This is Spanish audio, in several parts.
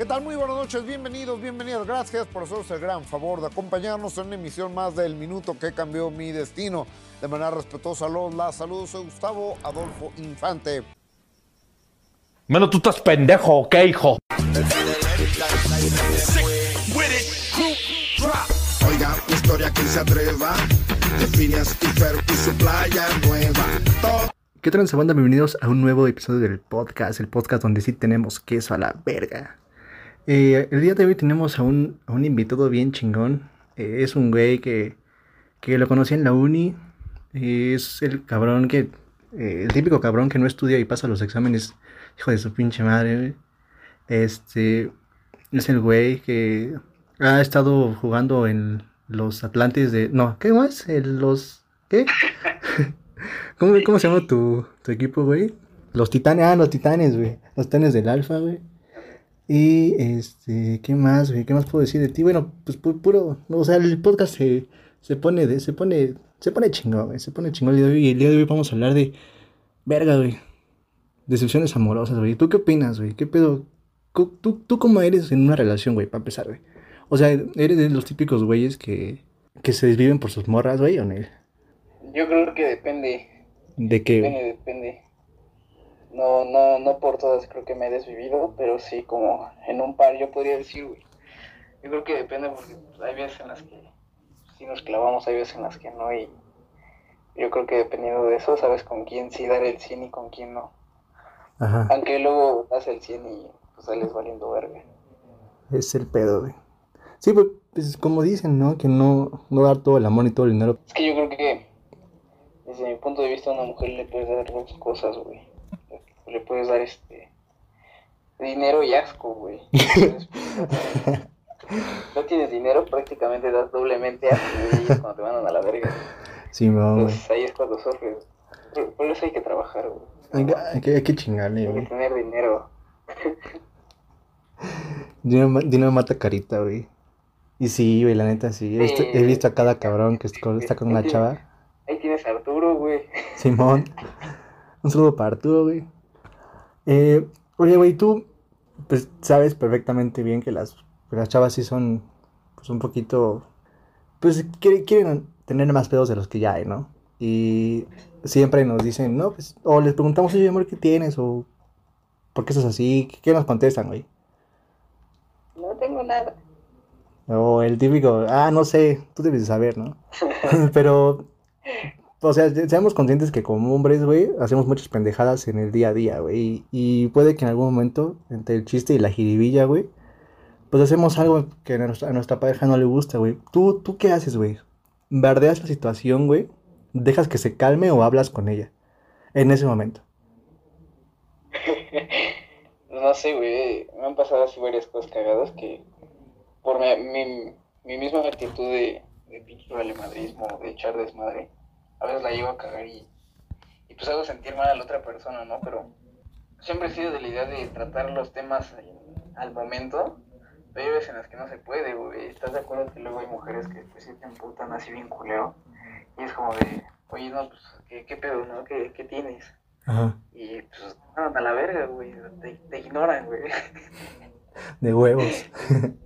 ¿Qué tal? Muy buenas noches, bienvenidos, bienvenidas. Gracias por hacernos el gran favor de acompañarnos en una emisión más del Minuto que cambió mi destino. De manera respetuosa, los la saludo. Soy Gustavo Adolfo Infante. Menos tú estás pendejo, ¿qué, hijo? Oiga, historia que se atreva. Y su playa nueva. ¿Qué tal, banda? Bienvenidos a un nuevo episodio del podcast, el podcast donde sí tenemos queso a la verga. Eh, el día de hoy tenemos a un, invitado bien chingón. Eh, es un güey que, que lo conocí en la uni. Eh, es el cabrón que. eh, el típico cabrón que no estudia y pasa los exámenes. Hijo de su pinche madre. Este. Es el güey que ha estado jugando en los Atlantes de. No, ¿qué más? Los. ¿Qué? ¿Cómo, cómo se llama tu, tu equipo, güey? Los titanes, ah, los titanes, güey. Los titanes del alfa, güey. Y este, ¿qué más, güey? ¿Qué más puedo decir de ti? Bueno, pues pu- puro, no, o sea, el podcast se, se pone de, se pone, se pone chingón, güey, se pone chingón el día de hoy. Y el día de hoy vamos a hablar de, verga, güey, decepciones amorosas, güey. ¿Tú qué opinas, güey? ¿Qué pedo? ¿Tú, tú cómo eres en una relación, güey, para empezar, güey? O sea, ¿eres de los típicos güeyes que, que se desviven por sus morras, güey, o no? Yo creo que depende, De que, depende, depende. No, no, no por todas creo que me he desvivido, pero sí como en un par yo podría decir, güey. Yo creo que depende porque pues, hay veces en las que sí nos clavamos, hay veces en las que no y yo creo que dependiendo de eso sabes con quién sí dar el 100 y con quién no. ajá, Aunque luego das el 100 y pues sales valiendo verga. es el pedo, güey. Sí, pues, pues como dicen, ¿no? Que no, no dar todo el amor y todo el dinero. Es que yo creo que desde mi punto de vista a una mujer le puedes dar dos cosas, güey. Le puedes dar este dinero y asco, güey. Entonces, no tienes dinero, prácticamente das doblemente asco, güey, cuando te mandan a la verga. Sí, no, güey. Pues ahí es cuando sufres. Por, eso hay que trabajar, güey. Hay que, hay que, hay que chingarle, Hay que güey. tener dinero. Dinero, dinero mata carita, güey. Y sí, güey, la neta, sí. He visto, he visto a cada cabrón que está con- está con una chava. Ahí tienes a Arturo, güey. Simón. Un saludo para Arturo, güey. Eh, oye, güey, tú, pues, sabes perfectamente bien que las, las chavas sí son, pues, un poquito, pues, quiere- quieren tener más pedos de los que ya hay, ¿no? Y siempre nos dicen, no, pues, o les preguntamos, oye, amor, ¿qué tienes? O, ¿por qué estás así? ¿Qué, qué nos contestan, güey? No tengo nada. O el típico, ah, no sé, tú debes de saber, ¿no? Pero, o sea, se- seamos conscientes que como hombres, güey, hacemos muchas pendejadas en el día a día, güey. Y, puede que en algún momento, entre el chiste y la jiribilla, güey, pues hacemos algo que a nuestra, pareja no le gusta, güey. ¿Tú, ¿Tú qué haces, güey? ¿Bardeas la situación, güey? ¿Dejas que se calme o hablas con ella? En ese momento. No sé, güey. Me han pasado así varias cosas cagadas que por mi, mi, mi misma actitud de, de pinche valemadrismo, de echar desmadre, a veces la llevo a cagar y, y pues hago sentir mal a la otra persona, ¿no? Pero siempre he sido de la idea de tratar los temas al momento, pero hay veces en las que no se puede, güey. ¿Estás de acuerdo que luego hay mujeres que pues sí te emputan así bien culero? Y es como de, oye, no, pues, ¿qué, qué pedo, no? ¿Qué, qué tienes? Ajá. Y pues, mandan a la verga, güey. Te, te ignoran, güey. De huevos.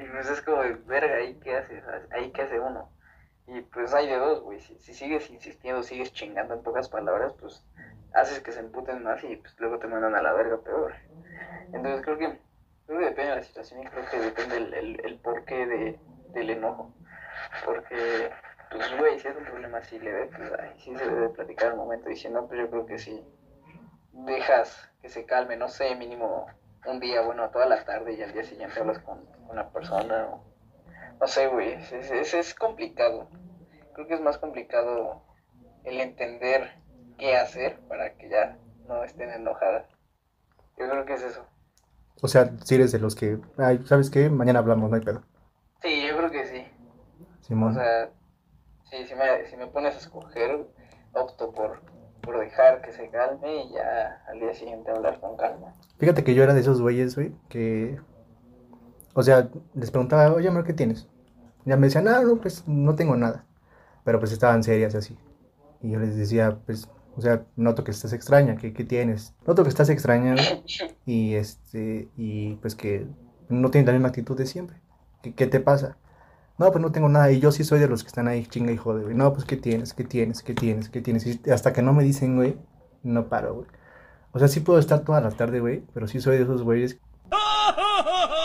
Y pues es como de verga, ¿ahí qué haces? ¿Ahí qué hace uno? Y pues hay de dos, güey. Si, si sigues insistiendo, sigues chingando en pocas palabras, pues haces que se emputen más y pues luego te mandan a la verga peor. Entonces creo que, creo depende de la situación y creo que depende el, el, porqué de, del enojo. Porque, pues, güey, si es un problema así leve, pues ay, sí se debe platicar al momento. Y si pues yo creo que sí dejas que se calme, no sé, mínimo un día, bueno, toda la tarde y al día siguiente hablas con una persona. O, no sé, güey, es, es, es- complicado. Creo que es más complicado el entender qué hacer para que ya no estén enojadas. Yo creo que es eso. O sea, si eres de los que, ay, ¿sabes qué? Mañana hablamos, no hay pedo. Sí, yo creo que sí. Simón. O sea, sí, si me, si me pones a escoger, opto por, por dejar que se calme y ya al día siguiente hablar con calma. Fíjate que yo era de esos güeyes, güey, que... O sea, les preguntaba, oye, amor, ¿qué tienes? Ya me decían, ah, no, pues no tengo nada. Pero pues estaban serias así. Y yo les decía, pues O sea, noto que estás extraña, que, que tienes. Noto que estás extraña y este, y pues que no tienes la misma actitud de siempre. ¿Qué, qué te pasa? No, pues no tengo nada. Y yo sí soy de los que están ahí chinga y jode, güey. No, pues ¿qué tienes? ¿Qué tienes? ¿Qué tienes? ¿Qué tienes? Y hasta que no me dicen, güey, no paro, güey. O sea, sí puedo estar toda la tarde, güey, pero sí soy de esos güeyes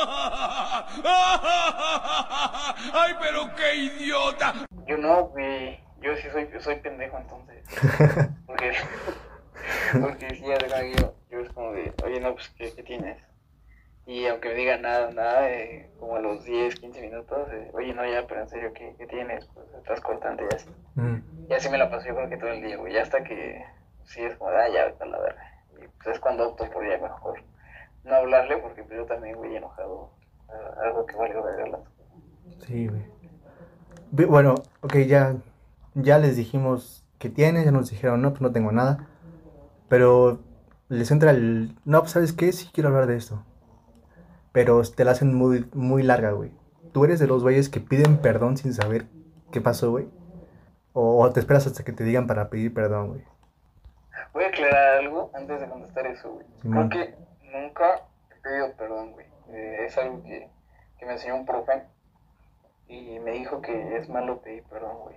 ¡Ay, pero qué idiota! Yo no, güey. Yo sí soy, soy pendejo entonces. Porque, porque si ya de yo, yo es como de, oye, no, pues, ¿qué, qué tienes? Y aunque me diga nada, nada, eh, como a los 10, 15 minutos, eh, oye, no, ya, pero en serio, ¿qué, qué tienes? Pues estás cortante y así. Mm. Y así me la pasé yo creo que todo el día, güey. Ya hasta que sí es como, de, ah, ya, vete a la verga. Y pues es cuando opto por ya mejor no hablarle, porque pues, yo también, güey, enojado. Algo que valga verga las Sí, güey. Bueno, ok, ya, ya les dijimos que tienes, ya nos dijeron, no, pues no tengo nada. Pero les entra el, no, pues sabes qué, sí quiero hablar de esto. Pero te la hacen muy, muy larga, güey. ¿Tú eres de los güeyes que piden perdón sin saber qué pasó, güey? O, te esperas hasta que te digan para pedir perdón, güey. Voy a aclarar algo antes de contestar eso, güey. Simón. Creo que nunca he pedido perdón, güey. Eh, es algo que, que me enseñó un profe y me dijo que es malo pedir perdón, güey.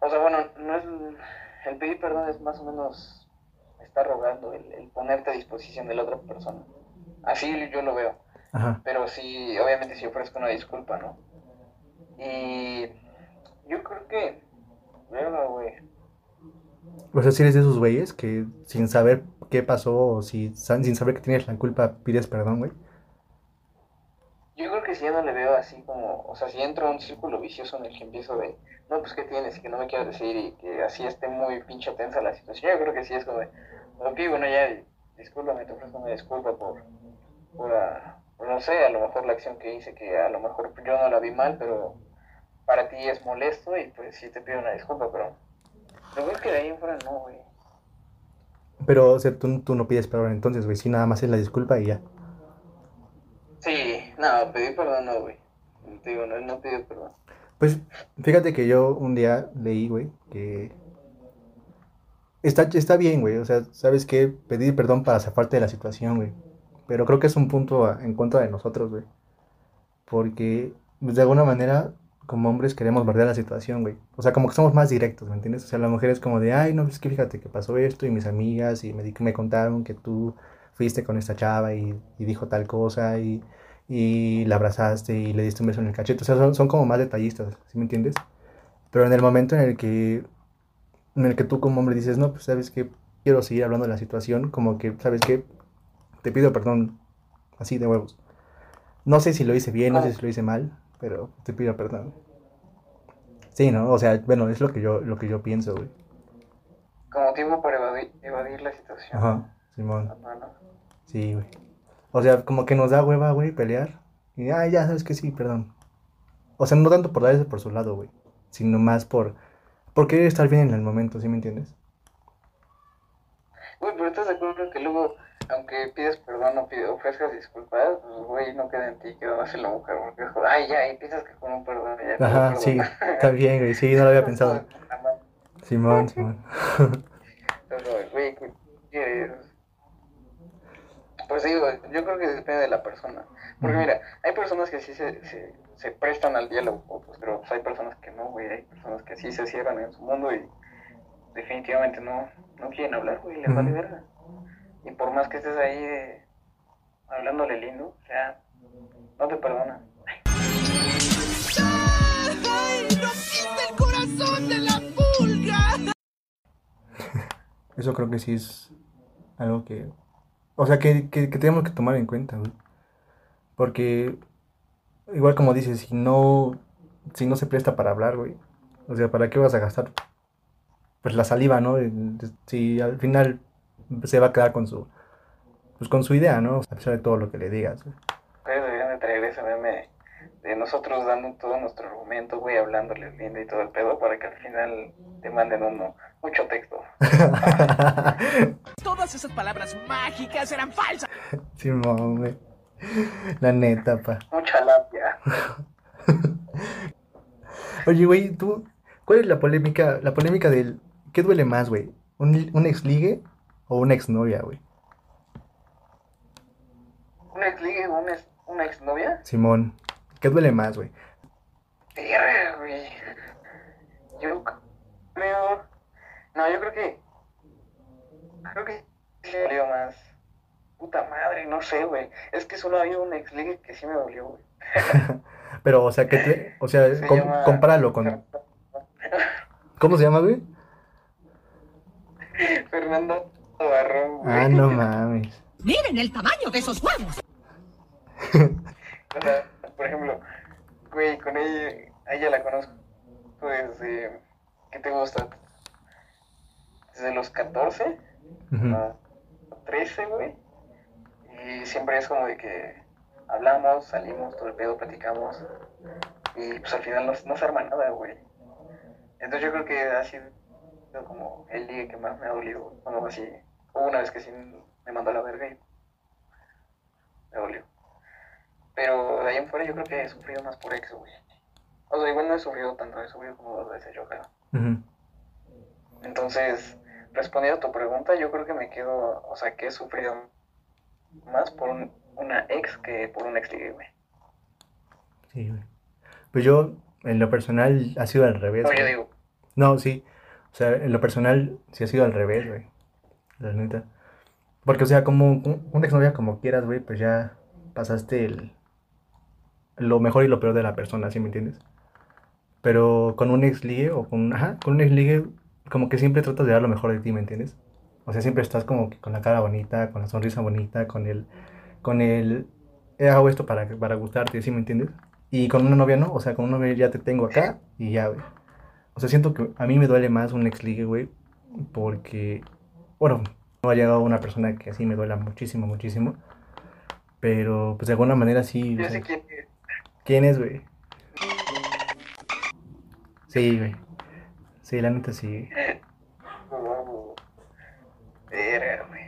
O sea, bueno, no es. El pedir perdón es más o menos estar rogando, el, el ponerte a disposición de la otra persona. Así yo lo veo. Ajá. Pero sí, obviamente si ofrezco una disculpa, ¿no? Y yo creo que. Verga, güey. O sea, si eres de esos güeyes que sin saber qué pasó o si, sin saber que tienes la culpa pides perdón, güey. Yo creo que si ya no le veo así como, o sea, si entro a un círculo vicioso en el que empiezo de, no, pues, ¿qué tienes? Que no me quieras decir y que así esté muy pinche tensa la situación, yo creo que sí es como de, ok, bueno, ya, discúlpame, te ofrezco una disculpa por, por, ah, por, no sé, a lo mejor la acción que hice, que a lo mejor yo no la vi mal, pero para ti es molesto y pues sí te pido una disculpa, pero yo creo que de ahí en fuera no, güey. Pero, o sea, tú, tú no pides perdón entonces, güey. Sí, nada más es la disculpa y ya. No, pedir perdón no, güey. Te digo, no, no pido perdón. Pues fíjate que yo un día leí, güey, que está, está bien, güey. O sea, ¿sabes qué? Pedir perdón para zafarte de la situación, güey. Pero creo que es un punto a- en contra de nosotros, güey. Porque, pues, de alguna manera, como hombres queremos bardear la situación, güey. O sea, como que somos más directos, ¿me entiendes? O sea, la mujer es como de, ay, no, es que fíjate que pasó esto y mis amigas y me, me contaron que tú fuiste con esta chava y, y dijo tal cosa y, y la abrazaste y le diste un beso en el cachete. O sea, son, son como más detallistas, ¿sí me entiendes? Pero en el momento en el que, en el que tú como hombre dices, no, pues sabes que quiero seguir hablando de la situación, como que, ¿sabes qué? Te pido perdón, así de huevos. No sé si lo hice bien, no sé si lo hice mal, pero te pido perdón. Sí, ¿no? O sea, bueno, es lo que yo, lo que yo pienso, güey. Como tiempo para evadir, evadir la situación. Ajá, Simón. Sí, güey. O sea, como que nos da hueva, güey, pelear. Y, ah, ya sabes que sí, perdón. O sea, no tanto por darse por su lado, güey. Sino más por, por querer estar bien en el momento, ¿sí me entiendes? Güey, pero estás de acuerdo que luego, aunque pides perdón o pides, ofrezcas disculpas, pues güey, no queda en ti, queda más en la mujer, porque es ay, ya, y piensas que con un perdón ya. Ajá, perdón. sí, está bien, güey. Sí, no lo había pensado. Simón, Simón. Pero, güey, ¿qué quieres? Pues digo, yo creo que depende de la persona. Porque mira, hay personas que sí se, se, se prestan al diálogo, pues, pero pues, hay personas que no, güey. Hay personas que sí se cierran en su mundo y definitivamente no, no quieren hablar, güey, les vale verga. Y por más que estés ahí eh, hablándole lindo, o sea, no te perdonan. ¡Ay, no quita el corazón de la pulga! Eso creo que sí es algo que... O sea, que, que, que tenemos que tomar en cuenta, güey. Porque, igual como dices, si no, si no se presta para hablar, güey. O sea, ¿para qué vas a gastar? Pues la saliva, ¿no? Si al final se va a quedar con su, pues con su idea, ¿no? A pesar de todo lo que le digas, güey. Traer ese meme de nosotros dando todo nuestro argumento, güey, hablándoles lindo y todo el pedo para que al final te manden uno, mucho texto. Todas esas palabras mágicas eran falsas. Simón, güey. La neta, pa. Mucha labia. Oye, güey, tú, ¿cuál es la polémica, la polémica del, ¿qué duele más, güey? ¿Un, un ex ligue o una ex novia, güey? ¿Un ex ligue o una ex, una ex novia? Simón, ¿qué duele más, güey? Yo creo. No, yo creo que. Creo que sí me dolió más. Puta madre, no sé, güey. Es que solo había un ex ligue que sí me dolió, güey. Pero, o sea, ¿qué te, o sea, Se com- llama- compáralo con... ¿Cómo se llama, güey? Fernando Barrón, güey. Ah, no mames. Miren el tamaño de esos huevos. O sea, por ejemplo, güey, con ella, a ella la conozco desde. ¿Qué te gusta? Desde los 14, Ujú. no, 13, güey. Y siempre es como de que hablamos, salimos, todo el pedo, platicamos. Y pues al final no, no se arma nada, güey. Entonces yo creo que ha sido como el día que más me ha dolido. Cuando así, hubo una vez que sí me mandó a la verga y me dolió. Pero de ahí en fuera yo creo que he sufrido más por ex, güey. O sea, igual no he sufrido tanto, he sufrido como dos veces, yo creo. Entonces, respondiendo a tu pregunta, yo creo que me quedo, o sea, que he sufrido más por un- una ex que por un ex ligue, güey. Sí, güey. Pues yo, en lo personal, ha sido al revés. No, yo digo, No, sí. O sea, en lo personal, sí ha sido al revés, güey. La neta. Porque, o sea, como un- una exnovia como quieras, güey, pues ya pasaste el, lo mejor y lo peor de la persona, ¿sí me entiendes? Pero con un ex ligue o con, ajá, con un ex ligue, como que siempre tratas de dar lo mejor de ti, ¿me entiendes? O sea, siempre estás como que con la cara bonita, con la sonrisa bonita, con el, con el, "Eh, hago esto para, para gustarte, ¿sí me entiendes? Y con una novia no, o sea, con una novia ya te tengo acá y ya, güey. O sea, siento que a mí me duele más un ex ligue, güey, porque, bueno, no ha llegado una persona que así me duela muchísimo, muchísimo. Pero, pues de alguna manera sí. yo sé quién es. ¿Quién es, güey? Sí, güey. Sí, la neta sí. Verga, güey.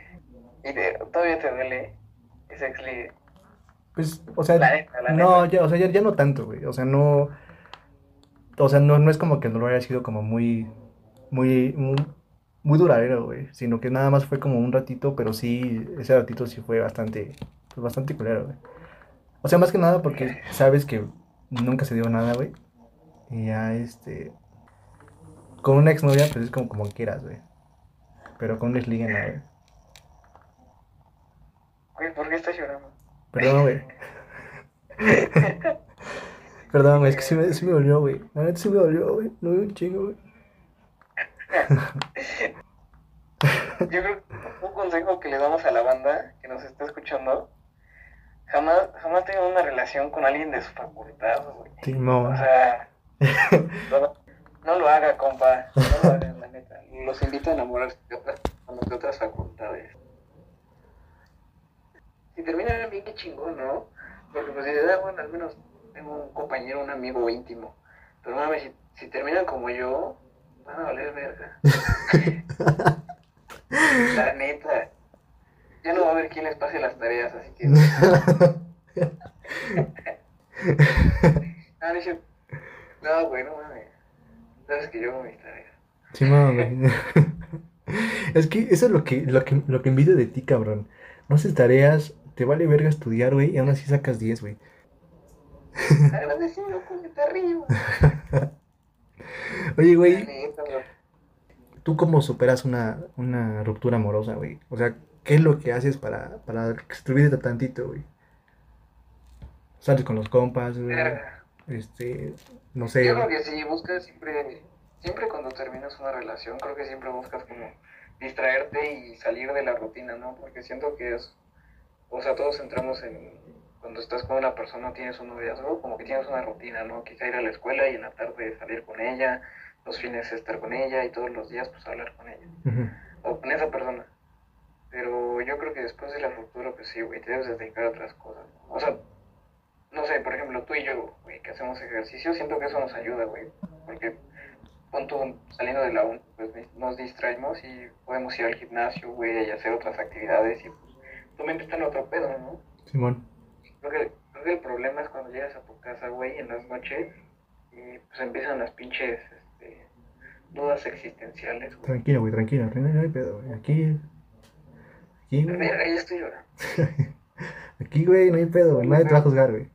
Y de- todavía te duele ese ex. Pues, o sea, La neta, la no, neta. ya, o sea, ya, ya no tanto, güey. O sea, no. O sea, no, no es como que el dolor haya sido como muy, muy, muy, muy duradero, güey. Sino que nada más fue como un ratito, pero sí, ese ratito sí fue bastante, pues bastante culero, güey. O sea, más que nada porque sabes que nunca se dio nada, güey. Y ya, este. Con una exnovia, pues es como, como quieras, güey. Pero con un ex ligue, no, güey. Güey, ¿por qué estás llorando? Perdón, güey. Perdón, güey, es que sí me, sí me dolió, güey. La neta sí me dolió, güey. No un chingo, güey. Yo creo que un consejo que le damos a la banda que nos está escuchando, jamás, jamás tengan una relación con alguien de su facultad, güey. Simón. O sea, no, no lo haga, compa. No lo hagan, la neta. Los invito a enamorarse de otras, con los de otras facultades. Si terminan bien, qué chingón, ¿no? Porque pues dices, ah, bueno, al menos tengo un compañero, un amigo íntimo. Pero mames, si, si terminan como yo, van a valer verga. La neta. Ya no va a haber quién les pase las tareas, así que. Ah, no, es cierto. no, güey, no mames. Sabes que yo hago mis tareas. Simón, güey. Es que eso es lo que, lo que, lo que envidio de ti, cabrón. No haces tareas, te vale verga estudiar, güey, y aún así sacas 10, güey. Agradecido con está arriba. Oye, güey. ¿tú cómo superas una, una ruptura amorosa, güey? O sea, ¿qué es lo que haces para, para extruirte tantito, güey? Sales con los compas, güey. Este, no sé. Yo creo que sí, buscas siempre, siempre cuando terminas una relación, creo que siempre buscas como distraerte y salir de la rutina, ¿no? Porque siento que es, o sea, todos entramos en, cuando estás con una persona, tienes un noviazgo, como que tienes una rutina, ¿no? Quizá ir a la escuela y en la tarde salir con ella, los fines estar con ella y todos los días pues hablar con ella, o con esa persona. Pero yo creo que después de la ruptura, pues sí, güey, te debes dedicar a otras cosas. ¿no? O sea, no sé, por ejemplo, tú y yo, güey, que hacemos ejercicio, siento que eso nos ayuda, güey. Porque tú saliendo de la uni, pues nos distraemos y podemos ir al gimnasio, güey, y hacer otras actividades y pues tu mente está en otro pedo, ¿no? Simón. Creo que, creo que el problema es cuando llegas a tu casa, güey, en las noches y pues empiezan las pinches, este, dudas existenciales, güey. Tranquilo, güey, tranquilo. No, hay pedo, güey. Aquí. Aquí, güey. Ya estoy llorando. Aquí, güey, no hay pedo, güey. Nadie te va a juzgar, güey.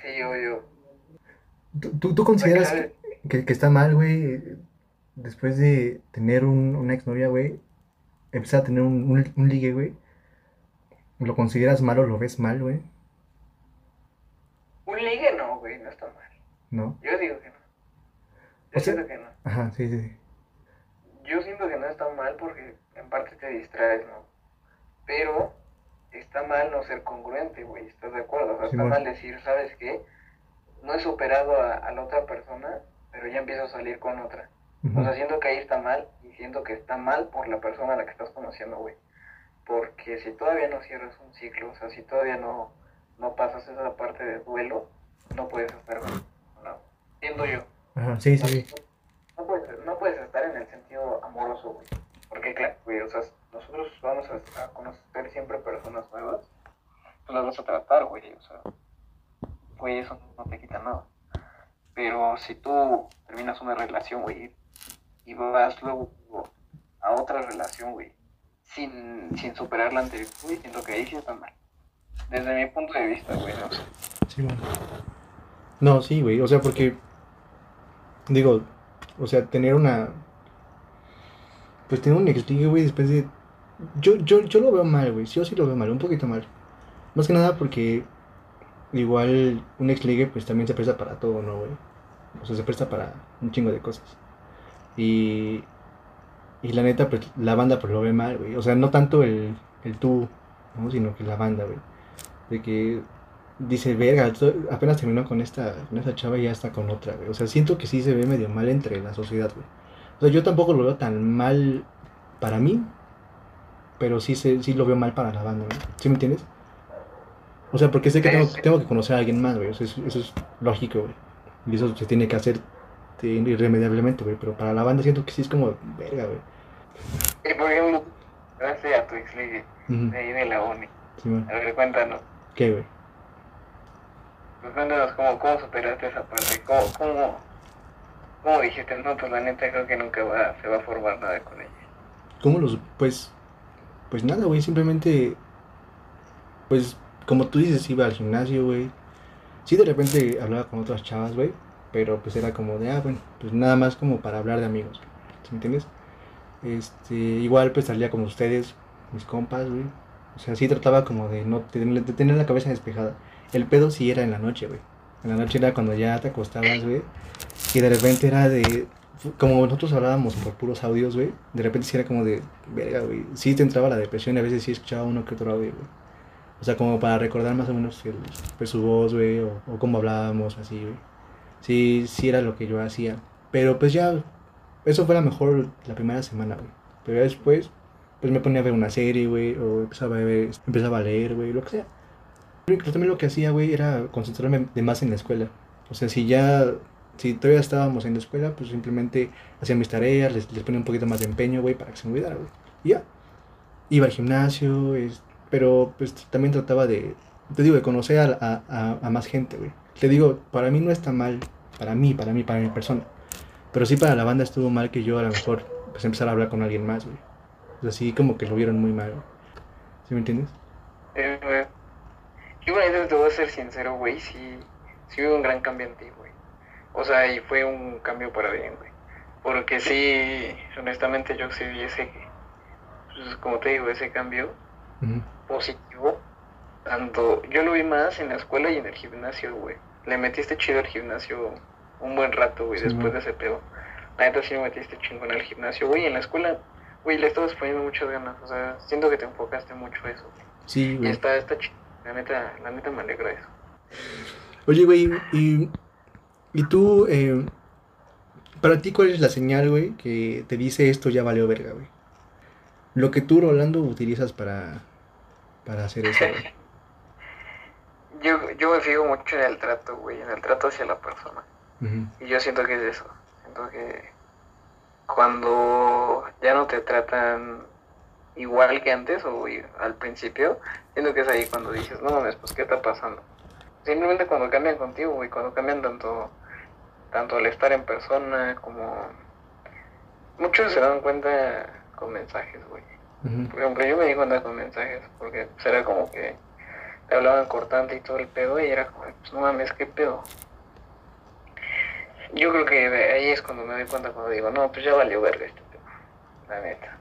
Sí, yo, yo. ¿Tú, tú, tú consideras que, que, que está mal, güey, después de tener un, una exnovia, güey, empezar a tener un, un, un ligue, güey? ¿Lo consideras mal o lo ves mal, güey? Un ligue no, güey, no está mal. ¿No? Yo digo que no. Yo O sea- siento que no. Ajá, sí, sí, sí. Yo siento que no está mal porque en parte te distraes, ¿no? Pero está mal no ser congruente, güey, ¿estás de acuerdo? O sea, está mal decir, ¿sabes qué? No he superado a, a la otra persona, pero ya empiezo a salir con otra. O sea, siento que ahí está mal y siento que está mal por la persona a la que estás conociendo, güey. Porque si todavía no cierras un ciclo, o sea, si todavía no, no pasas esa parte de duelo, no puedes estar con no. Siendo yo. Ajá, sí, sí, sí. No puedes, no puedes estar en el sentido amoroso, güey. Porque, claro, güey, o sea, nosotros vamos a, a conocer siempre personas nuevas. Tú las vas a tratar, güey, o sea, güey, eso no te quita nada. Pero si tú terminas una relación, güey, y vas luego a otra relación, güey, sin, sin superar la anterior, güey, siento que ahí sí está mal. Desde mi punto de vista, güey, no sé. Sí, bueno. No, sí, güey. O sea, porque. Digo, o sea, tener una. Pues tener un ex ligue, güey, después de. Yo, yo, yo lo veo mal, güey. Yo sí lo veo mal, un poquito mal. Más que nada porque. Igual un ex ligue, pues también se presta para todo, ¿no, güey? O sea, se presta para un chingo de cosas. Y. Y la neta, pues la banda, pues lo ve mal, güey. O sea, no tanto el, el tú, ¿no? Sino que la banda, güey. De que dice, verga, apenas terminó con esta, con esta chava y ya está con otra, güey. O sea, siento que sí se ve medio mal entre la sociedad, güey. O sea, yo tampoco lo veo tan mal para mí, pero sí, se, sí lo veo mal para la banda, güey. ¿Sí me entiendes? O sea, porque sé que tengo, tengo que conocer a alguien más, güey. O sea, eso, eso es lógico, güey. Y eso se tiene que hacer irremediablemente, güey. Pero para la banda siento que sí es como, verga, güey. Y por ejemplo, gracias a tu ex ligue, de ahí de la uni. sí. A ver, cuéntanos. ¿Qué, güey? Pues cuéntanos cómo, cómo superaste esa parte. ¿Cómo, cómo, cómo dijiste, no, pues la neta creo que nunca va, se va a formar nada con ella? ¿Cómo los.? Pues. Pues nada, güey. Simplemente. Pues, como tú dices, iba al gimnasio, güey. Sí, de repente hablaba con otras chavas, güey. Pero pues era como de, ah, bueno, pues nada más como para hablar de amigos. ¿Sí me entiendes? Este. Igual pues salía con ustedes, mis compas, güey. O sea, sí trataba como de no tener, de tener la cabeza despejada. El pedo sí era en la noche, güey. En la noche era cuando ya te acostabas, güey. Y de repente era de. Como nosotros hablábamos por puros audios, güey. De repente sí era como de. Verga, güey. Sí te entraba la depresión y a veces sí escuchaba uno que otro audio, güey. O sea, como para recordar más o menos el, pues, su voz, güey. O, o cómo hablábamos, así, güey. Sí, sí era lo que yo hacía. Pero pues ya. Eso fue la mejor la primera semana, güey. Pero ya después. Pues me ponía a ver una serie, güey. O empezaba a ver. Empezaba a leer, güey. Lo que sea. Pero también lo que hacía, güey, era concentrarme de más en la escuela. O sea, si ya, si todavía estábamos en la escuela, pues simplemente hacía mis tareas, les, les ponía un poquito más de empeño, güey, para que se me olvidara, güey. Y ya. Iba al gimnasio, es- pero pues también trataba de, te digo, de conocer a, a- a- más gente, güey. Te digo, para mí no está mal, para mí, para mí, para mi persona. Pero sí para la banda estuvo mal que yo a lo mejor pues empezara a hablar con alguien más, güey. O sea, sí como que lo vieron muy mal, güey. ¿Sí me entiendes? Eh, güey. Yo eso te voy a ser sincero, güey, sí, sí hubo un gran cambio en ti, güey. O sea, y fue un cambio para bien, güey. Porque sí, honestamente yo sí vi ese, pues, como te digo, ese cambio. Positivo. Tanto, yo lo vi más en la escuela y en el gimnasio, güey. Le metiste chido al gimnasio un buen rato, güey, Sí, después de ese pedo. La neta sí le metiste chingón al gimnasio, güey. En la escuela, güey, le estabas poniendo muchas ganas. O sea, siento que te enfocaste mucho a eso, güey. Sí, Y güey. está, está chido. La neta, la neta me alegra eso. Oye, güey, y, y tú, eh, para ti, ¿cuál es la señal, güey, que te dice esto ya valió verga, güey? Lo que tú, Rolando, utilizas para, para hacer eso, güey. Yo, yo me fijo mucho en el trato, güey, en el trato hacia la persona. Y yo siento que es eso. Siento que cuando ya no te tratan igual que antes o al principio, siento que es ahí cuando dices, no mames, pues ¿qué está pasando? Simplemente cuando cambian contigo, güey, cuando cambian tanto, tanto al estar en persona como muchos se dan cuenta con mensajes, güey. Por ejemplo, yo me di cuenta con mensajes, porque pues, era como que te hablaban cortante y todo el pedo, y era como, pues no mames, qué pedo. Yo creo que ahí es cuando me doy cuenta, cuando digo, no, pues ya valió verga este pedo, la neta.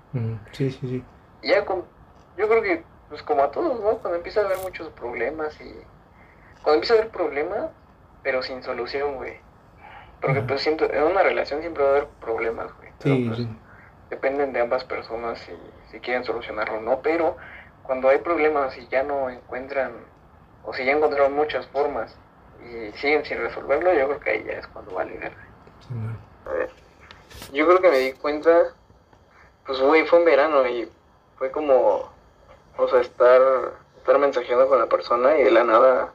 Sí, sí, sí. Y ya con, yo creo que, pues como a todos, ¿no? Cuando empieza a haber muchos problemas y... Cuando empieza a haber problemas, pero sin solución, güey. Porque pues siento, en una relación siempre va a haber problemas, güey. pero, Sí, pues, sí. dependen de ambas personas si, si quieren solucionarlo o no, pero cuando hay problemas y ya no encuentran, o si ya encontraron muchas formas y siguen sin resolverlo, yo creo que ahí ya es cuando vale verga. Sí. A ver, yo creo que me di cuenta, pues güey, fue en verano y fue como, o sea, estar, estar mensajeando con la persona y de la nada,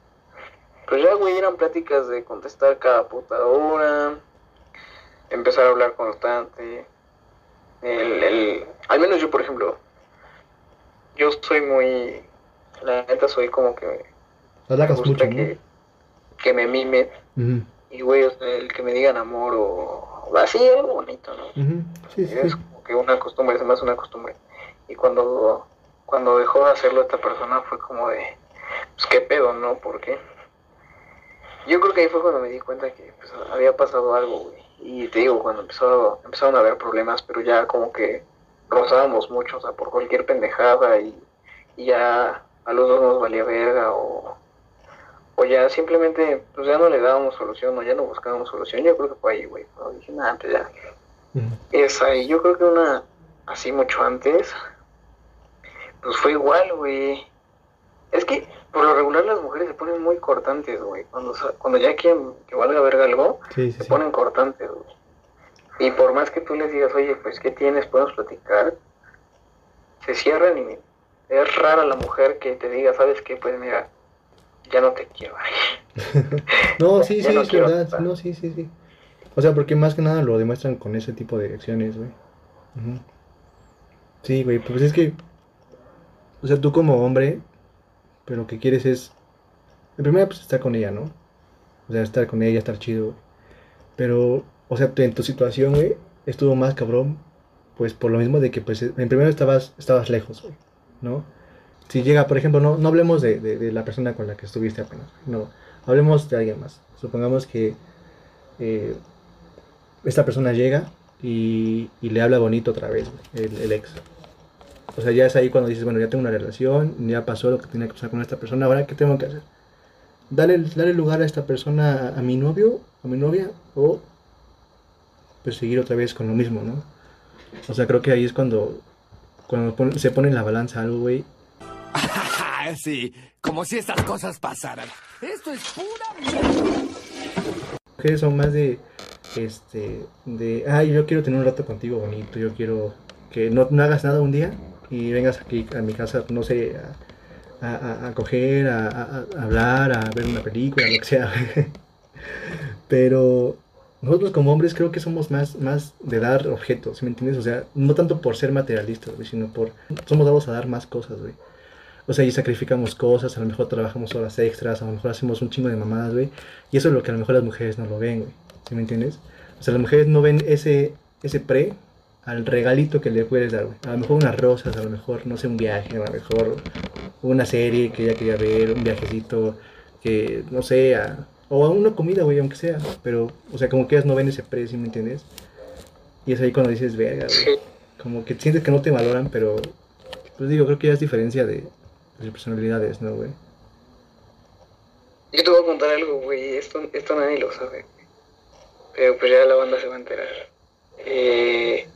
pues ya güey, eran pláticas de contestar cada puta hora, empezar a hablar constante, el, el, al menos yo por ejemplo, yo soy muy, la neta soy como que me gusta mucho, que, ¿no? que me mimen Ujú. y güey, o sea, el que me digan amor o, o así, algo bonito, ¿no? Ujú. Sí, sí, Es sí. como que una costumbre, es más una costumbre. Y cuando, cuando dejó de hacerlo esta persona fue como de, pues qué pedo, ¿no? ¿Por qué? Yo creo que ahí fue cuando me di cuenta que pues, había pasado algo, güey. Y te digo, cuando empezó, empezaron a haber problemas, pero ya como que rozábamos mucho, o sea, por cualquier pendejada y, y ya a los dos nos valía verga o, o ya simplemente, pues ya no le dábamos solución o ya no buscábamos solución. Yo creo que fue ahí, güey. Cuando dije, nada, pues ya, Ujú. esa, y yo creo que una así mucho antes, pues fue igual, güey. Es que por lo regular las mujeres se ponen muy cortantes, güey. Cuando, cuando ya quieren que valga verga algo, Sí, sí, se sí. ponen cortantes, güey. Y por más que tú les digas, oye, pues, ¿qué tienes? Podemos platicar. Se cierran y es rara la mujer que te diga, ¿sabes qué? Pues mira, ya no te quiero. No, sí, sí, no es verdad. estar. No, sí, sí, sí. O sea, porque más que nada lo demuestran con ese tipo de acciones, güey. Sí, güey, pues es que. O sea, tú como hombre, pero lo que quieres es. En primera, pues estar con ella, ¿no? O sea, estar con ella, estar chido. Pero, o sea, en tu situación, güey, estuvo más cabrón, pues por lo mismo de que, pues, en primero estabas, estabas lejos, ¿no? Si llega, por ejemplo, no, no hablemos de, de- la persona con la que estuviste apenas, no, hablemos de alguien más. Supongamos que eh, esta persona llega y, y le habla bonito otra vez, el, el ex. O sea, ya es ahí cuando dices, bueno, ya tengo una relación, ya pasó lo que tenía que pasar con esta persona, ahora ¿qué tengo que hacer? Darle, darle lugar a esta persona, a, a mi novio, a mi novia, o pues seguir otra vez con lo mismo, ¿no? O sea, creo que ahí es cuando, cuando pon- se pone en la balanza algo, güey, sí, como si estas cosas pasaran. Esto es pura mujeres son más de, este, de, ay, yo quiero tener un rato contigo bonito, yo quiero que no, no hagas nada un día y vengas aquí a mi casa, no sé, a, a, a- coger, a, a- hablar, a ver una película, lo que sea. Pero nosotros como hombres creo que somos más, más de dar objetos, ¿sí ¿me entiendes? O sea, no tanto por ser materialistas, güey, sino por, somos dados a dar más cosas, güey. O sea, y sacrificamos cosas, a lo mejor trabajamos horas extras, a lo mejor hacemos un chingo de mamadas, güey. Y eso es lo que a lo mejor las mujeres no lo ven, güey. ¿Sí me entiendes? O sea, las mujeres no ven ese, ese pre al regalito que le puedes dar, güey. A lo mejor unas rosas, a lo mejor, no sé, un viaje, a lo mejor una serie que ella quería ver, un viajecito, que, no sé, a- o a una comida, güey, aunque sea. Pero, o sea, como que ellas no ven ese pre, ¿sí me entiendes? Y es ahí cuando dices, verga, güey. Como que sientes que no te valoran, pero, pues digo, creo que ya es diferencia de, de personalidades, ¿no, güey? Yo te voy a contar algo, güey. Esto, esto nadie lo sabe. Pero pues ya la banda se va a enterar. Eh,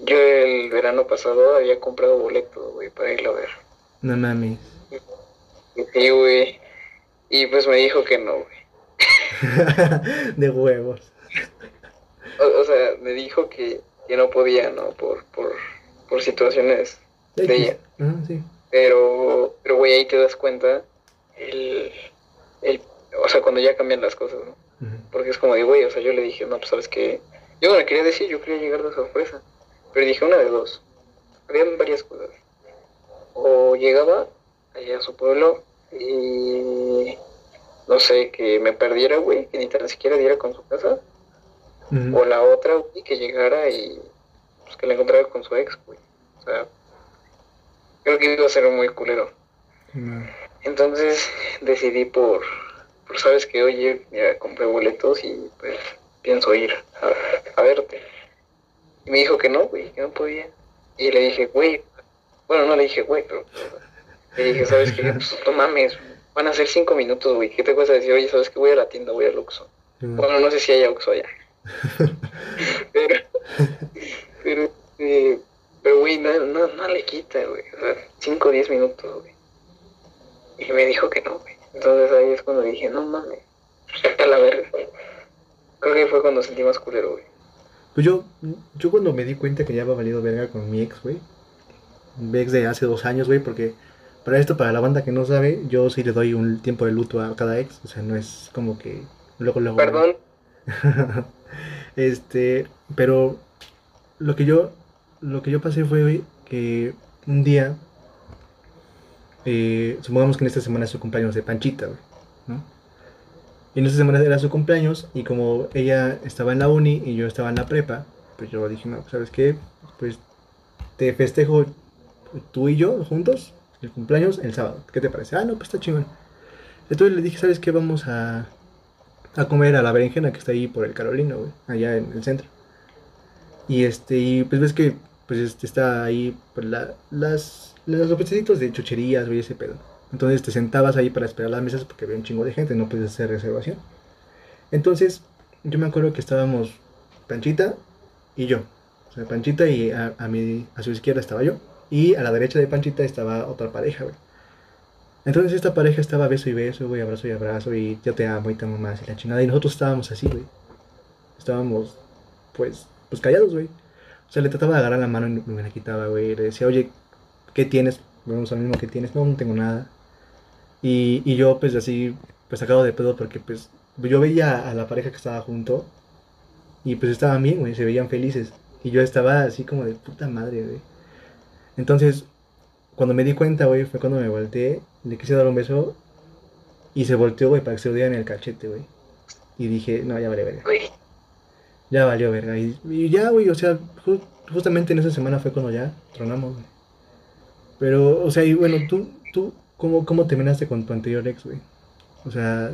yo el verano pasado había comprado boletos, güey, para irlo a ver. No mames. Y, güey. Y pues me dijo que no, güey. de huevos. O, o sea, me dijo que, que no podía, ¿no? Por, por, por situaciones de ella. Sí. Pero, pero, güey, ahí te das cuenta el, el, o sea, cuando ya cambian las cosas, ¿no? Porque es como de, güey, o sea, yo le dije, no, pues sabes que yo no le quería decir, yo quería llegar de sorpresa. Pero dije una de dos. Habían varias cosas. O llegaba allá a su pueblo y no sé, que me perdiera, güey, que ni tan siquiera diera con su casa. O la otra, güey, que llegara y, pues, que la encontrara con su ex, güey. O sea, creo que iba a ser muy culero. Entonces decidí por, por sabes que oye, ya compré boletos y pues pienso ir a, a verte. Y me dijo que no, güey, que no podía. Y le dije, güey, bueno, no le dije, güey, pero le dije, ¿sabes qué? Pues no mames, van a ser cinco minutos, güey. ¿Qué te cuesta decir, oye, ¿sabes qué? Voy a la tienda, voy al Oxxo. Bueno, no sé si hay Oxxo allá. pero, pero, eh, pero, güey, no, no, no le quita, güey. O sea, cinco o diez minutos, güey. Y me dijo que no, güey. Entonces ahí es cuando dije, no mames, saca la verga. Creo que fue cuando sentí más culero, güey. Pues yo, yo cuando me di cuenta que ya había valido verga con mi ex, güey. Mi ex de hace dos años, güey, porque para esto, para la banda que no sabe, yo sí le doy un tiempo de luto a cada ex. O sea, no es como que luego, luego. Perdón. este, pero lo que yo, lo que yo pasé fue, güey, que un día, eh, supongamos que en esta semana es su cumpleaños de Panchita, güey, ¿no? Y en esta semana era su cumpleaños y como ella estaba en la uni y yo estaba en la prepa, pues yo dije, no, ¿sabes qué? Pues te festejo tú y yo juntos el cumpleaños el sábado. ¿Qué te parece? Ah, no, pues está chingón. Entonces le dije, ¿sabes qué? Vamos a, a comer a la berenjena que está ahí por el Carolino, güey, allá en el centro. Y este, y pues ves que pues este, está ahí pues, la, las, los puestecitos de chucherías, güey, ese pedo. Entonces te sentabas ahí para esperar las mesas porque había un chingo de gente, no puedes hacer reservación. Entonces, yo me acuerdo que estábamos Panchita y yo. O sea, Panchita y a, a, mi, a su izquierda estaba yo. Y a la derecha de Panchita estaba otra pareja, güey. Entonces esta pareja estaba beso y beso, güey, abrazo y abrazo, y yo te amo y te amo más, y la chingada. Y nosotros estábamos así, güey. Estábamos, pues, pues callados, güey. O sea, le trataba de agarrar la mano y me la quitaba, güey. Le decía, oye, ¿qué tienes? Vamos al mismo que tienes. No, no tengo nada. Y, y yo, pues, así, pues, sacado de pedo porque, pues, yo veía a la pareja que estaba junto y, pues, estaban bien, güey, se veían felices. Y yo estaba así como de puta madre, güey. Entonces, cuando me di cuenta, güey, fue cuando me volteé, le quise dar un beso y se volteó, güey, para que se lo diera en el cachete, güey. Y dije, no, ya vale verga. Ya valió verga. Y, y ya, güey, o sea, ju justamente en esa semana fue cuando ya tronamos, güey. Pero, o sea, y bueno, tú, tú, ¿cómo, cómo terminaste con tu anterior ex, güey? O sea,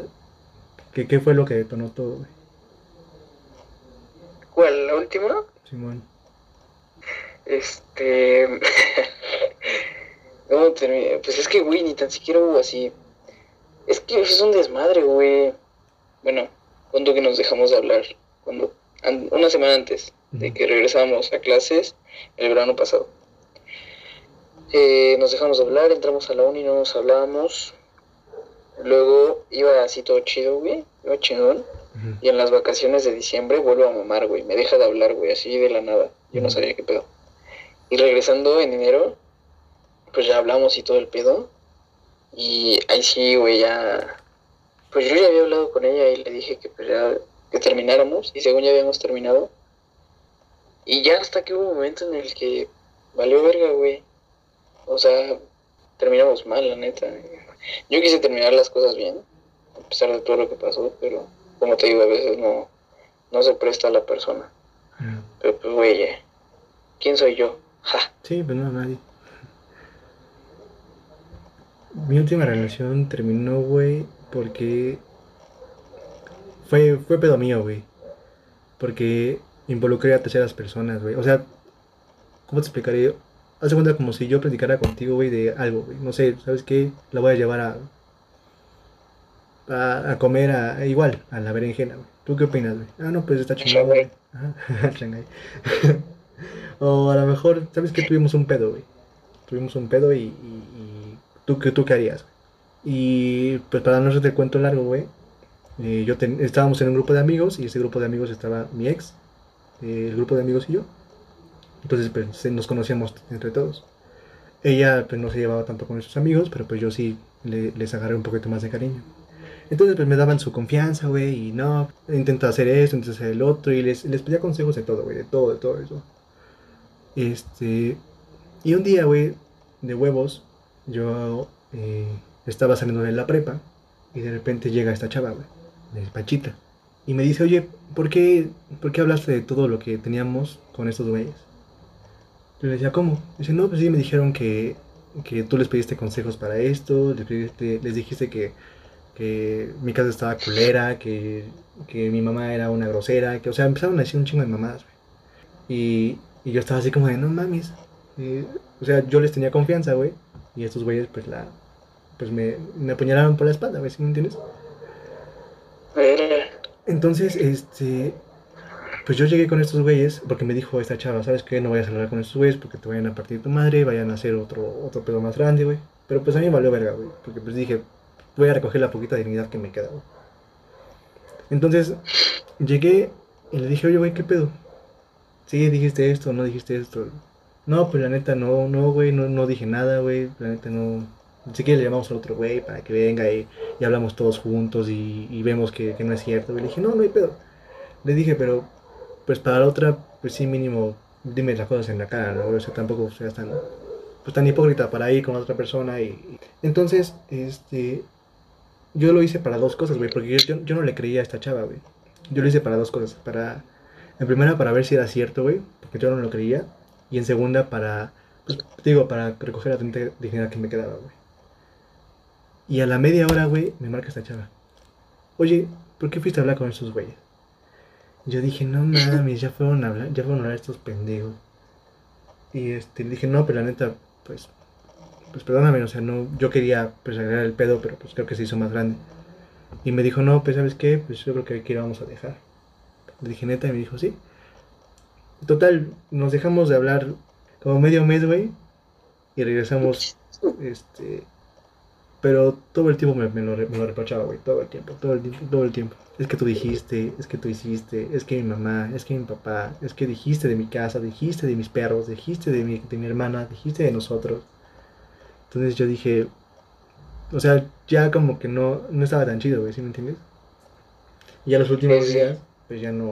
¿qué, ¿qué fue lo que detonó todo, güey? ¿Cuál? ¿La última? Simón. Este. ¿Cómo terminé? Pues es que, güey, ni tan siquiera hubo así. Es que es un desmadre, güey. Bueno, cuando que nos dejamos de hablar. Cuando. an- Una semana antes de que regresamos a clases, el verano pasado. Eh, nos dejamos de hablar, entramos a la uni, no nos hablábamos. Luego iba así todo chido, güey. Iba chingón. Y en las vacaciones de diciembre vuelvo a mamar, güey. Me deja de hablar, güey, así de la nada. Yo no sabía qué pedo. Y regresando en enero, pues ya hablamos y todo el pedo. Y ahí sí, güey, ya. Pues yo ya había hablado con ella y le dije que pues ya que termináramos. Y según ya habíamos terminado. Y ya hasta que hubo un momento en el que valió verga, güey. O sea, terminamos mal, la neta. Yo quise terminar las cosas bien, a pesar de todo lo que pasó, pero como te digo, a veces no, no se presta a la persona. Pero pues, güey, ¿quién soy yo? Ja. Sí, pues no, nadie. Mi última relación terminó, güey, porque fue, fue pedo mío, güey. Porque involucré a terceras personas, güey. O sea, ¿cómo te explicaré? Haz de cuenta como si yo platicara contigo, güey, de algo, güey. No sé, ¿sabes qué? La voy a llevar a, a, a comer a, igual, a la berenjena, güey. ¿Tú qué opinas, güey? Ah, no, pues está chingón, güey. Ajá, Shanghái. o a lo mejor, ¿sabes qué? Tuvimos un pedo, güey. Tuvimos un pedo y, y, y ¿tú, qué, ¿tú qué harías? güey? Y pues para no hacerte el cuento largo, güey. eh, yo ten- estábamos en un grupo de amigos y ese grupo de amigos estaba mi ex, eh, el grupo de amigos y yo. Entonces pues nos conocíamos entre todos. Ella pues no se llevaba tanto con sus amigos, pero pues yo sí le- les agarré un poquito más de cariño. Entonces pues me daban su confianza, güey, y no, intenta hacer esto, intenta hacer el otro, y les, les pedía consejos de todo, güey, de todo, de todo eso. Este, y un día, güey, de huevos, yo eh, estaba saliendo de la prepa, y de repente llega esta chava, güey, de Panchita, y me dice, oye, ¿por qué, ¿por qué hablaste de todo lo que teníamos con estos güeyes? Yo le decía, ¿cómo? Dice, no, pues sí, me dijeron que, que tú les pediste consejos para esto, les, pediste- les dijiste que, que mi casa estaba culera, que, que mi mamá era una grosera, que, o sea, empezaron a decir un chingo de mamadas, güey. Y, y yo estaba así como de, no mames. Eh, o sea, yo les tenía confianza, güey. Y estos güeyes, pues, la, pues me, me apuñalaron por la espalda, güey, ¿sí me entiendes? Verga. Entonces, este, pues yo llegué con estos güeyes porque me dijo esta chava, ¿sabes qué? No vayas a hablar con estos güeyes porque te vayan a partir tu madre, vayan a hacer otro, otro pedo más grande, güey. Pero pues a mí me valió verga, güey, porque pues dije, voy a recoger la poquita dignidad que me queda, güey. Entonces, llegué y le dije, oye, güey, ¿qué pedo? Sí, dijiste esto, no dijiste esto. No, pues la neta no, no, güey, no, no dije nada, güey, la neta no. Si quieres le llamamos al otro güey para que venga y, y hablamos todos juntos y, y vemos que, que no es cierto. güey. Le dije, no, no hay pedo. Le dije, pero pues para la otra, pues sí, mínimo, dime las cosas en la cara, ¿no? O sea, tampoco seas tan, pues, tan hipócrita para ir con otra persona. Y, Entonces, este, yo lo hice para dos cosas, güey, porque yo, yo, yo no le creía a esta chava, güey. Yo lo hice para dos cosas. Para, en primera, para ver si era cierto, güey, porque yo no lo creía. Y en segunda, para, pues, digo, para recoger la tanta dignidad que me quedaba, güey. Y a la media hora, güey, me marca esta chava. Oye, ¿por qué fuiste a hablar con esos güeyes? Yo dije, no mames, ya fueron a hablar, ya fueron a hablar estos pendejos. Y este, dije, no, pero la neta, pues, pues perdóname, o sea, no, yo quería pues el pedo, pero pues creo que se hizo más grande. Y me dijo, no, pues sabes qué, pues yo creo que aquí lo vamos a dejar. Le dije, neta, y me dijo, sí. Total, nos dejamos de hablar como medio mes, güey, y regresamos, este, pero todo el tiempo me, me lo, me lo reprochaba, güey, todo el tiempo, todo el tiempo, todo el tiempo. Es que tú dijiste, es que tú hiciste, es que mi mamá, es que mi papá, es que dijiste de mi casa, dijiste de mis perros, dijiste de mi, de mi hermana, dijiste de nosotros. Entonces yo dije, o sea, ya como que no, no estaba tan chido, güey, ¿sí me entiendes? Y ya los últimos Sí, sí. días, pues ya no,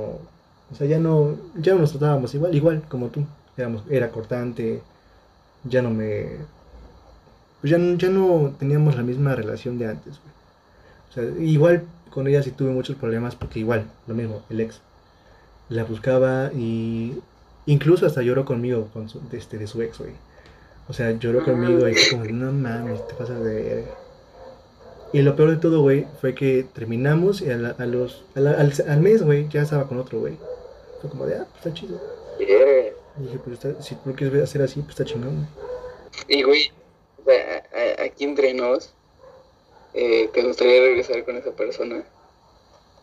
o sea, ya no, ya no nos tratábamos igual, igual como tú. Éramos, era cortante, ya no me, pues ya, no- ya no teníamos la misma relación de antes, güey. O sea, igual con ella sí tuve muchos problemas porque igual, lo mismo, el ex. La buscaba y incluso hasta lloró conmigo con su- de, este, de su ex, güey. O sea, lloró conmigo y fue como, no mames, te pasas de... verga". Y lo peor de todo, güey, fue que terminamos y a, la- a los, a la- al, al mes, güey, ya estaba con otro, güey. Fue como de, ah, pues está chido. Y dije, pues está, si tú lo quieres hacer así, pues está chingón, güey. Y güey, aquí entre nos, eh, ¿te gustaría regresar con esa persona?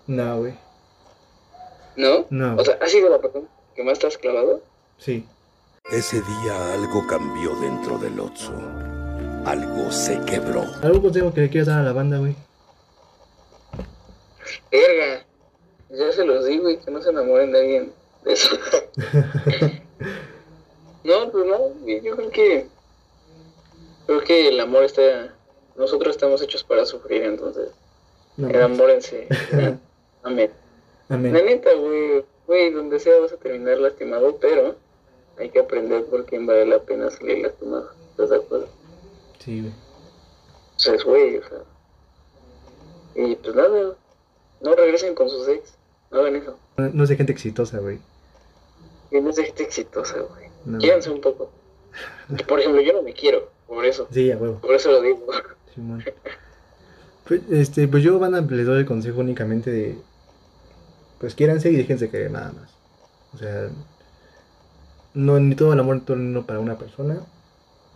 No, güey. ¿No? No. O sea, ¿has sido la persona que más te has clavado? Sí. Ese día algo cambió dentro del Otso. Algo se quebró. ¿Algún consejo que le quieras dar a la banda, güey? Verga. Ya se los digo, güey, que no se enamoren de alguien de eso. no, pues no, yo yo creo que. Creo que el amor está. Nosotros estamos hechos para sufrir, entonces. No, Enamórense. Amén. La Amén. neta, güey, güey, donde sea vas a terminar lastimado, pero hay que aprender por quién vale la pena salir lastimado. ¿Estás de acuerdo? Sí, güey. O sea, es güey, o sea. Y pues nada, no regresen con sus ex, no hagan eso. No, no es de gente exitosa, güey. Y no es de gente exitosa, güey. No. Quédense un poco. Por ejemplo, yo no me quiero, por eso. Sí, a huevo. Por eso lo digo. Simón. Pues, este, pues yo, banda, les doy el consejo únicamente de. Pues quiéranse y déjense querer nada más. O sea. No, ni todo el amor, mundo para una persona.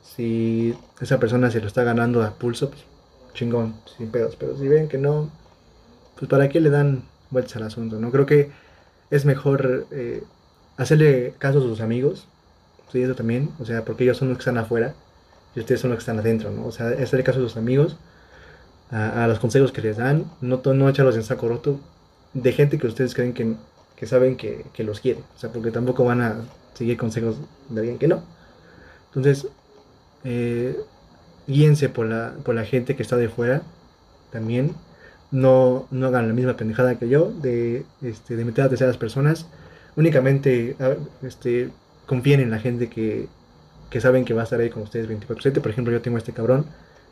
Si esa persona se lo está ganando a pulso, pues chingón, sin pedos. Pero si ven que no, pues para qué le dan vueltas al asunto, ¿no? Creo que es mejor eh, hacerle caso a sus amigos. Sí, eso también. O sea, porque ellos son los que están afuera ustedes son los que están adentro, ¿no? O sea, hacerle caso a sus amigos, a, los consejos que les dan, no, no echarlos en saco roto de gente que ustedes creen que, que saben que, que los quiere. O sea, porque tampoco van a seguir consejos de alguien que no. Entonces, eh, guíense por la, por la gente que está de fuera también. No, no hagan la misma pendejada que yo de, este, de meter a terceras personas. Únicamente este, confíen en la gente que, que saben que va a estar ahí con ustedes 24/7. Por ejemplo, yo tengo a este cabrón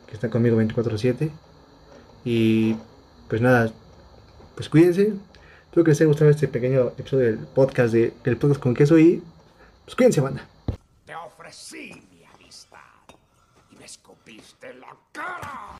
que está conmigo 24/7. Y pues nada, pues cuídense. Espero que les haya gustado este pequeño episodio del podcast de, del podcast con queso y pues cuídense, banda. Te ofrecí mi amistad y me escupiste la cara.